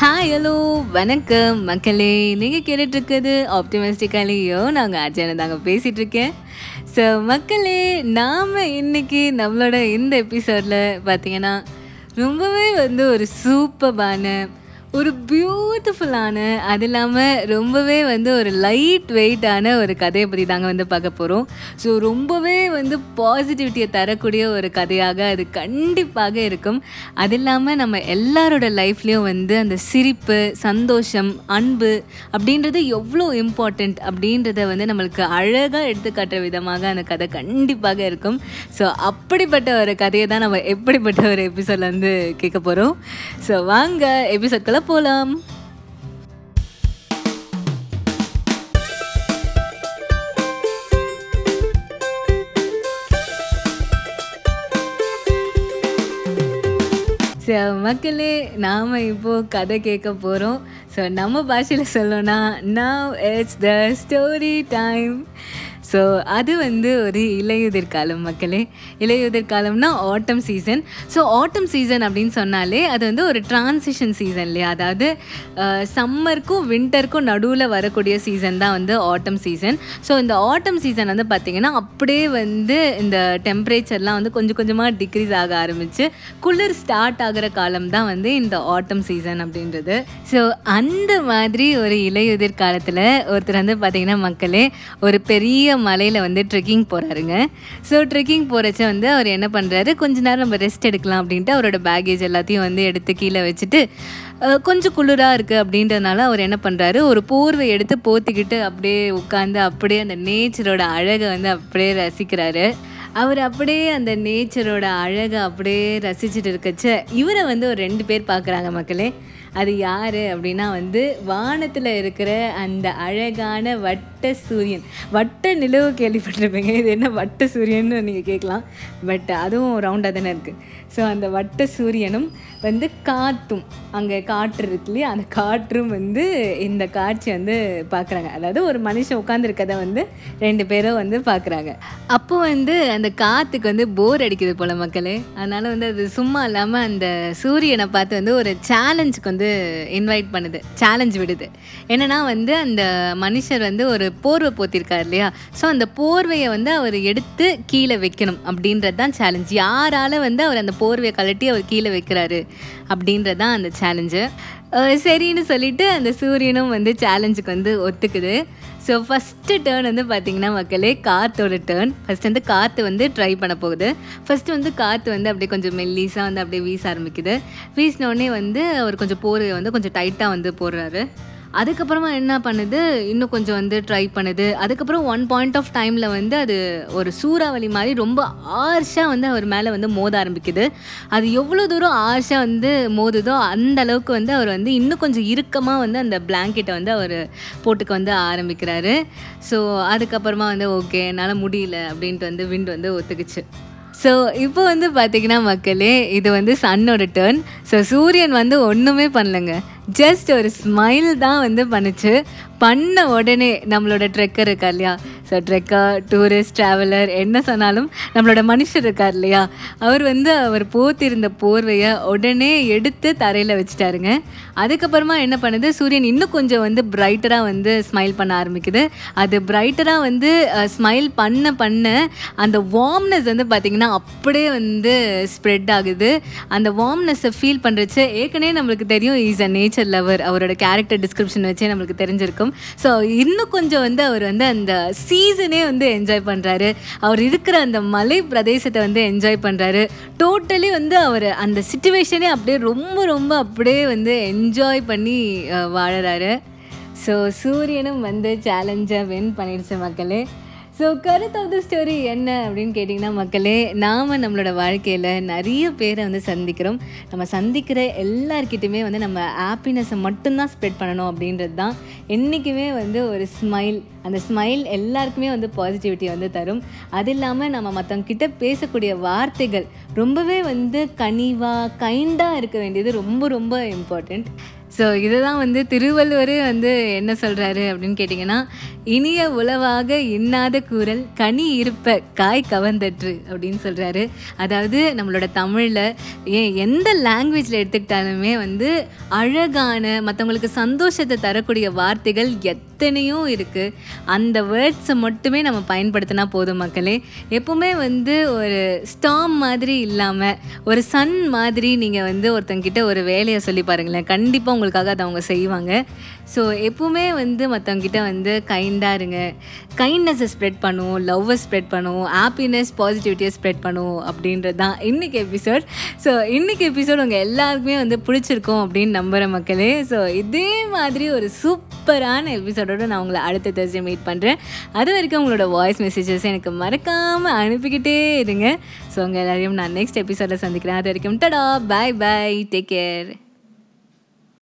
Hi hello வணக்கம். மக்களே நீங்கள் கேட்டுட்ருக்குது ஆப்டிமிஸ்டிக்காலேயோ நாங்கள் அஜயனை தாங்க பேசிகிட்ருக்கேன் ஸோ மக்களே நாம் இன்னைக்கு நம்மளோட இந்த எபிசோடில் பார்த்திங்கன்னா ரொம்பவே வந்து ஒரு சூப்பரான ஒரு பியூட்டிஃபுல்லான அது இல்லாமல் ரொம்பவே வந்து ஒரு லைட் வெயிட்டான ஒரு கதையை பற்றி தாங்க வந்து பார்க்க போகிறோம் ஸோ ரொம்பவே வந்து பாசிட்டிவிட்டியை தரக்கூடிய ஒரு கதையாக அது கண்டிப்பாக இருக்கும். அது இல்லாமல் நம்ம எல்லாரோட லைஃப்லேயும் வந்து அந்த சிரிப்பு சந்தோஷம் அன்பு அப்படின்றது எவ்வளோ இம்பார்ட்டண்ட் அப்படின்றத வந்து நம்மளுக்கு அழகாக எடுத்துக்காட்டுற விதமாக அந்த கதை கண்டிப்பாக இருக்கும். ஸோ அப்படிப்பட்ட ஒரு கதையை தான் நம்ம எப்படிப்பட்ட ஒரு எபிசோடில் வந்து கேட்க போகிறோம் ஸோ வாங்க எபிசோட்குள்ளே போலாம். மக்களே நாம் இப்போது கதை கேட்க போகிறோம் ஸோ நம்ம பாஷையில் சொல்லணும்னா now it's the story time so அது வந்து ஒரு இலையுதிர் காலம் மக்களே. இலையுதிர் காலம்னா autumn season so autumn season அப்படின்னு சொன்னாலே அது வந்து ஒரு டிரான்சிஷன் சீசன் இல்லையா? அதாவது சம்மருக்கும் வின்டருக்கும் நடுவில் வரக்கூடிய சீசன் தான் வந்து ஆட்டம் சீசன் ஸோ இந்த ஆட்டம் சீசன் வந்து பார்த்திங்கன்னா அப்படியே வந்து இந்த டெம்பரேச்சர்லாம் வந்து கொஞ்சம் கொஞ்சமாக டிக்ரீஸ் ஆக ஆரம்பித்து குளிர் ஸ்டார்ட் ஆகிற காலம் தான் வந்து இந்த ஆட்டம் சீசன் அப்படின்றது. ஸோ அந்த மாதிரி ஒரு இலையுதிர் காலத்தில் ஒருத்தர் வந்து பார்த்திங்கன்னா மக்களே ஒரு பெரிய மலையில் வந்து ட்ரெக்கிங் போகிறாருங்க ஸோ ட்ரெக்கிங் போகிறச்ச வந்து அவர் என்ன பண்ணுறாரு கொஞ்ச நேரம் நம்ம ரெஸ்ட் எடுக்கலாம் அப்படின்ட்டு அவரோட பேகேஜ் எல்லாத்தையும் வந்து எடுத்து கீழே வச்சுட்டு கொஞ்சம் குளிராக இருக்குது அப்படின்றதுனால அவர் என்ன பண்ணுறாரு ஒரு போர்வை எடுத்து போத்திக்கிட்டு அப்படியே உட்காந்து அப்படியே அந்த நேச்சரோட அழகை வந்து அப்படியே ரசிக்கிறாரு. அவர் அப்படியே அந்த நேச்சரோட அழகை அப்படியே ரசிச்சுட்டு இருக்கச்ச இவரை வந்து ஒரு ரெண்டு பேர் பார்க்குறாங்க மக்களே. அது யார் அப்படின்னா வந்து வானத்தில் இருக்கிற அந்த அழகான வட்ட சூரியன். வட்ட நிலவு கேள்விப்பட்டிருப்பீங்க. இது என்ன வட்ட சூரியன்னு நீங்கள் கேட்கலாம். பட் அதுவும் ரவுண்டாக தானே இருக்குது ஸோ அந்த வட்ட சூரியனும் வந்து காற்றும். அங்கே காற்று இருக்கு இல்லையா? அந்த காற்றும் வந்து இந்த காட்சி வந்து பார்க்குறாங்க. அதாவது ஒரு மனுஷன் உட்காந்துருக்கதை வந்து ரெண்டு பேரும் வந்து பார்க்குறாங்க. அப்போ வந்து அந்த காற்றுக்கு வந்து போர் அடிக்குது போல் மக்களே. அதனால் வந்து அது சும்மா இல்லாமல் அந்த சூரியனை பார்த்து வந்து ஒரு சேலஞ்சுக்கு வந்து இன்வைட் பண்ணுது. சேலஞ்ச் விடுது. என்னென்னா வந்து அந்த மனுஷர் வந்து ஒரு போர்வை போத்திருக்கார் இல்லையா? ஸோ அந்த போர்வையை வந்து அவர் எடுத்து கீழே வைக்கணும் அப்படின்றது தான் சேலஞ்ச் யாரால் வந்து அவர் அந்த போர்வையை கழட்டி அவர் கீழே வைக்கிறாரு அப்படின்றது தான் அந்த சேலஞ்சு சரின்னு சொல்லிட்டு அந்த சூரியனும் வந்து சேலஞ்சுக்கு வந்து ஒத்துக்குது. ஸோ ஃபஸ்ட்டு டேர்ன் வந்து பார்த்திங்கன்னா மக்களே காற்றோட டேர்ன் ஃபஸ்ட் வந்து காற்று வந்து ட்ரை பண்ண போகுது. ஃபஸ்ட்டு வந்து காற்று வந்து அப்படியே கொஞ்சம் மெல்லிஸாக வந்து அப்படியே வீச ஆரம்பிக்குது. வீசினோடனே வந்து அவர் கொஞ்சம் போர் வந்து கொஞ்சம் டைட்டாக வந்து போடுறாரு. அதுக்கப்புறமா என்ன பண்ணுது? இன்னும் கொஞ்சம் வந்து ட்ரை பண்ணுது. அதுக்கப்புறம் ஒன் பாயிண்ட் ஆஃப் டைமில் வந்து அது ஒரு சூறாவளி மாதிரி ரொம்ப ஆர்ஷாக வந்து அவர் மேலே வந்து மோத ஆரம்பிக்குது. அது எவ்வளோ தூரம் ஆர்ஷாக வந்து மோதுதோ அந்த அளவுக்கு வந்து அவர் வந்து இன்னும் கொஞ்சம் இறுக்கமாக வந்து அந்த பிளாங்கெட்டை வந்து அவர் போட்டுக்க வந்து ஆரம்பிக்கிறாரு. ஸோ அதுக்கப்புறமா வந்து ஓகே என்னால் முடியல அப்படின்ட்டு வந்து விண்ட் வந்து ஒத்துக்குச்சு. ஸோ இப்போ வந்து பார்த்தீங்கன்னா மக்களே இது வந்து சன்னோட டேர்ன் ஸோ சூரியன் வந்து ஒன்றுமே பண்ணலங்க. ஜஸ்ட் ஒரு ஸ்மைல் தான் வந்து பண்ணுச்சு. பண்ண உடனே நம்மளோட ட்ரெக்கர் இருக்கா இல்லையா? ஸோ ட்ரெக்கர் டூரிஸ்ட் ட்ராவலர் என்ன சொன்னாலும் நம்மளோட மனுஷர் இருக்கார் இல்லையா? அவர் வந்து அவர் போத்திருந்த போர்வையை உடனே எடுத்து தரையில் வச்சுட்டாருங்க. அதுக்கப்புறமா என்ன பண்ணுது? சூரியன் இன்னும் கொஞ்சம் வந்து பிரைட்டராக வந்து ஸ்மைல் பண்ண ஆரம்பிக்குது. அது பிரைட்டராக வந்து ஸ்மைல் பண்ண பண்ண அந்த வார்ம்னஸ் வந்து பார்த்திங்கன்னா அப்படியே வந்து ஸ்ப்ரெட் ஆகுது. அந்த வார்ம்னஸை ஃபீல் பண்ணுறச்சு ஏற்கனவே நம்மளுக்கு தெரியும் இஸ் அ நேச்சர் லவர் அவரோட கேரக்டர் டிஸ்கிரிப்ஷன் வச்சே நம்மளுக்கு தெரிஞ்சிருக்கும். ஸோ இன்னும் கொஞ்சம் வந்து அவர் வந்து அந்த சீசனே வந்து என்ஜாய் பண்ணுறாரு அவர் இருக்கிற அந்த மலை பிரதேசத்தை வந்து என்ஜாய் பண்ணுறாரு டோட்டலி வந்து அவர் அந்த சுச்சுவேஷனே அப்படியே ரொம்ப ரொம்ப அப்படியே வந்து என்ஜாய் பண்ணி வாழறாரு. ஸோ சூரியனும் வந்து சேலஞ்சை வின் பண்ணிடுச்சு மக்களே. ஸோ கருத்து ஆஃப் த ஸ்டோரி என்ன அப்படின்னு கேட்டிங்கன்னா மக்களே நாம் நம்மளோட வாழ்க்கையில் நிறைய பேரை வந்து சந்திக்கிறோம். நம்ம சந்திக்கிற எல்லார்கிட்டையுமே வந்து நம்ம ஹாப்பினஸை மட்டும்தான் ஸ்ப்ரெட் பண்ணணும் அப்படின்றது தான் என்றைக்குமே வந்து ஒரு ஸ்மைல் அந்த ஸ்மைல் எல்லாருக்குமே வந்து பாசிட்டிவிட்டி வந்து தரும். அது இல்லாமல் நம்ம மற்றவங்கிட்ட பேசக்கூடிய வார்த்தைகள் ரொம்பவே வந்து கனிவாக கைண்டாக இருக்க வேண்டியது ரொம்ப ரொம்ப இம்பார்ட்டண்ட் ஸோ இதுதான் வந்து திருவள்ளுவர் வந்து என்ன சொல்கிறாரு அப்படின்னு கேட்டிங்கன்னா இனிய உளவாக இன்னாத கூறல் கனி இருப்ப காய் கவர்ந்தற்று அப்படின்னு சொல்கிறாரு அதாவது நம்மளோட தமிழில் ஏன் எந்த லாங்குவேஜில் எடுத்துக்கிட்டாலுமே வந்து அழகான மற்றவங்களுக்கு சந்தோஷத்தை தரக்கூடிய வார்த்தைகள் எத்தனையோ இருக்குது அந்த வேர்ட்ஸை மட்டுமே நம்ம பயன்படுத்தினா போதும் மக்களே. எப்பவுமே வந்து ஒரு ஸ்டாம் மாதிரி இல்லாமல் ஒரு சன் மாதிரி நீங்கள் வந்து ஒருத்தங்கிட்ட ஒரு வேலையை சொல்லி பாருங்களேன். கண்டிப்பாக உங்களுக்காக அதை அவங்க செய்வாங்க. ஸோ எப்பவுமே வந்து மற்றவங்கிட்ட வந்து கைண்டாக இருங்க. கைண்ட்னஸை ஸ்ப்ரெட் பண்ணுவோம் லவ்வை ஸ்ப்ரெட் பண்ணுவோம் ஹாப்பினஸ் பாசிட்டிவிட்டியை ஸ்ப்ரெட் பண்ணுவோம் அப்படின்றது தான் இன்றைக்கி எபிசோட் ஸோ இன்றைக்கி எபிசோட் உங்கள் எல்லாருக்குமே வந்து பிடிச்சிருக்கோம் அப்படின்னு நம்புகிற மக்களே. ஸோ இதே மாதிரி ஒரு சூப்பரான எபிசோடோடு நான் உங்களை அடுத்த தேர்ஸ்டே மீட் பண்ணுறேன் அது வரைக்கும் உங்களோட வாய்ஸ் மெசேஜஸ் எனக்கு மறக்காமல் அனுப்பிக்கிட்டே இருங்க. ஸோ உங்கள் எல்லாரையும் நான் நெக்ஸ்ட் எபிசோடில் சந்திக்கிறேன். அது வரைக்கும் டடா பாய் பாய் டேக் கேர்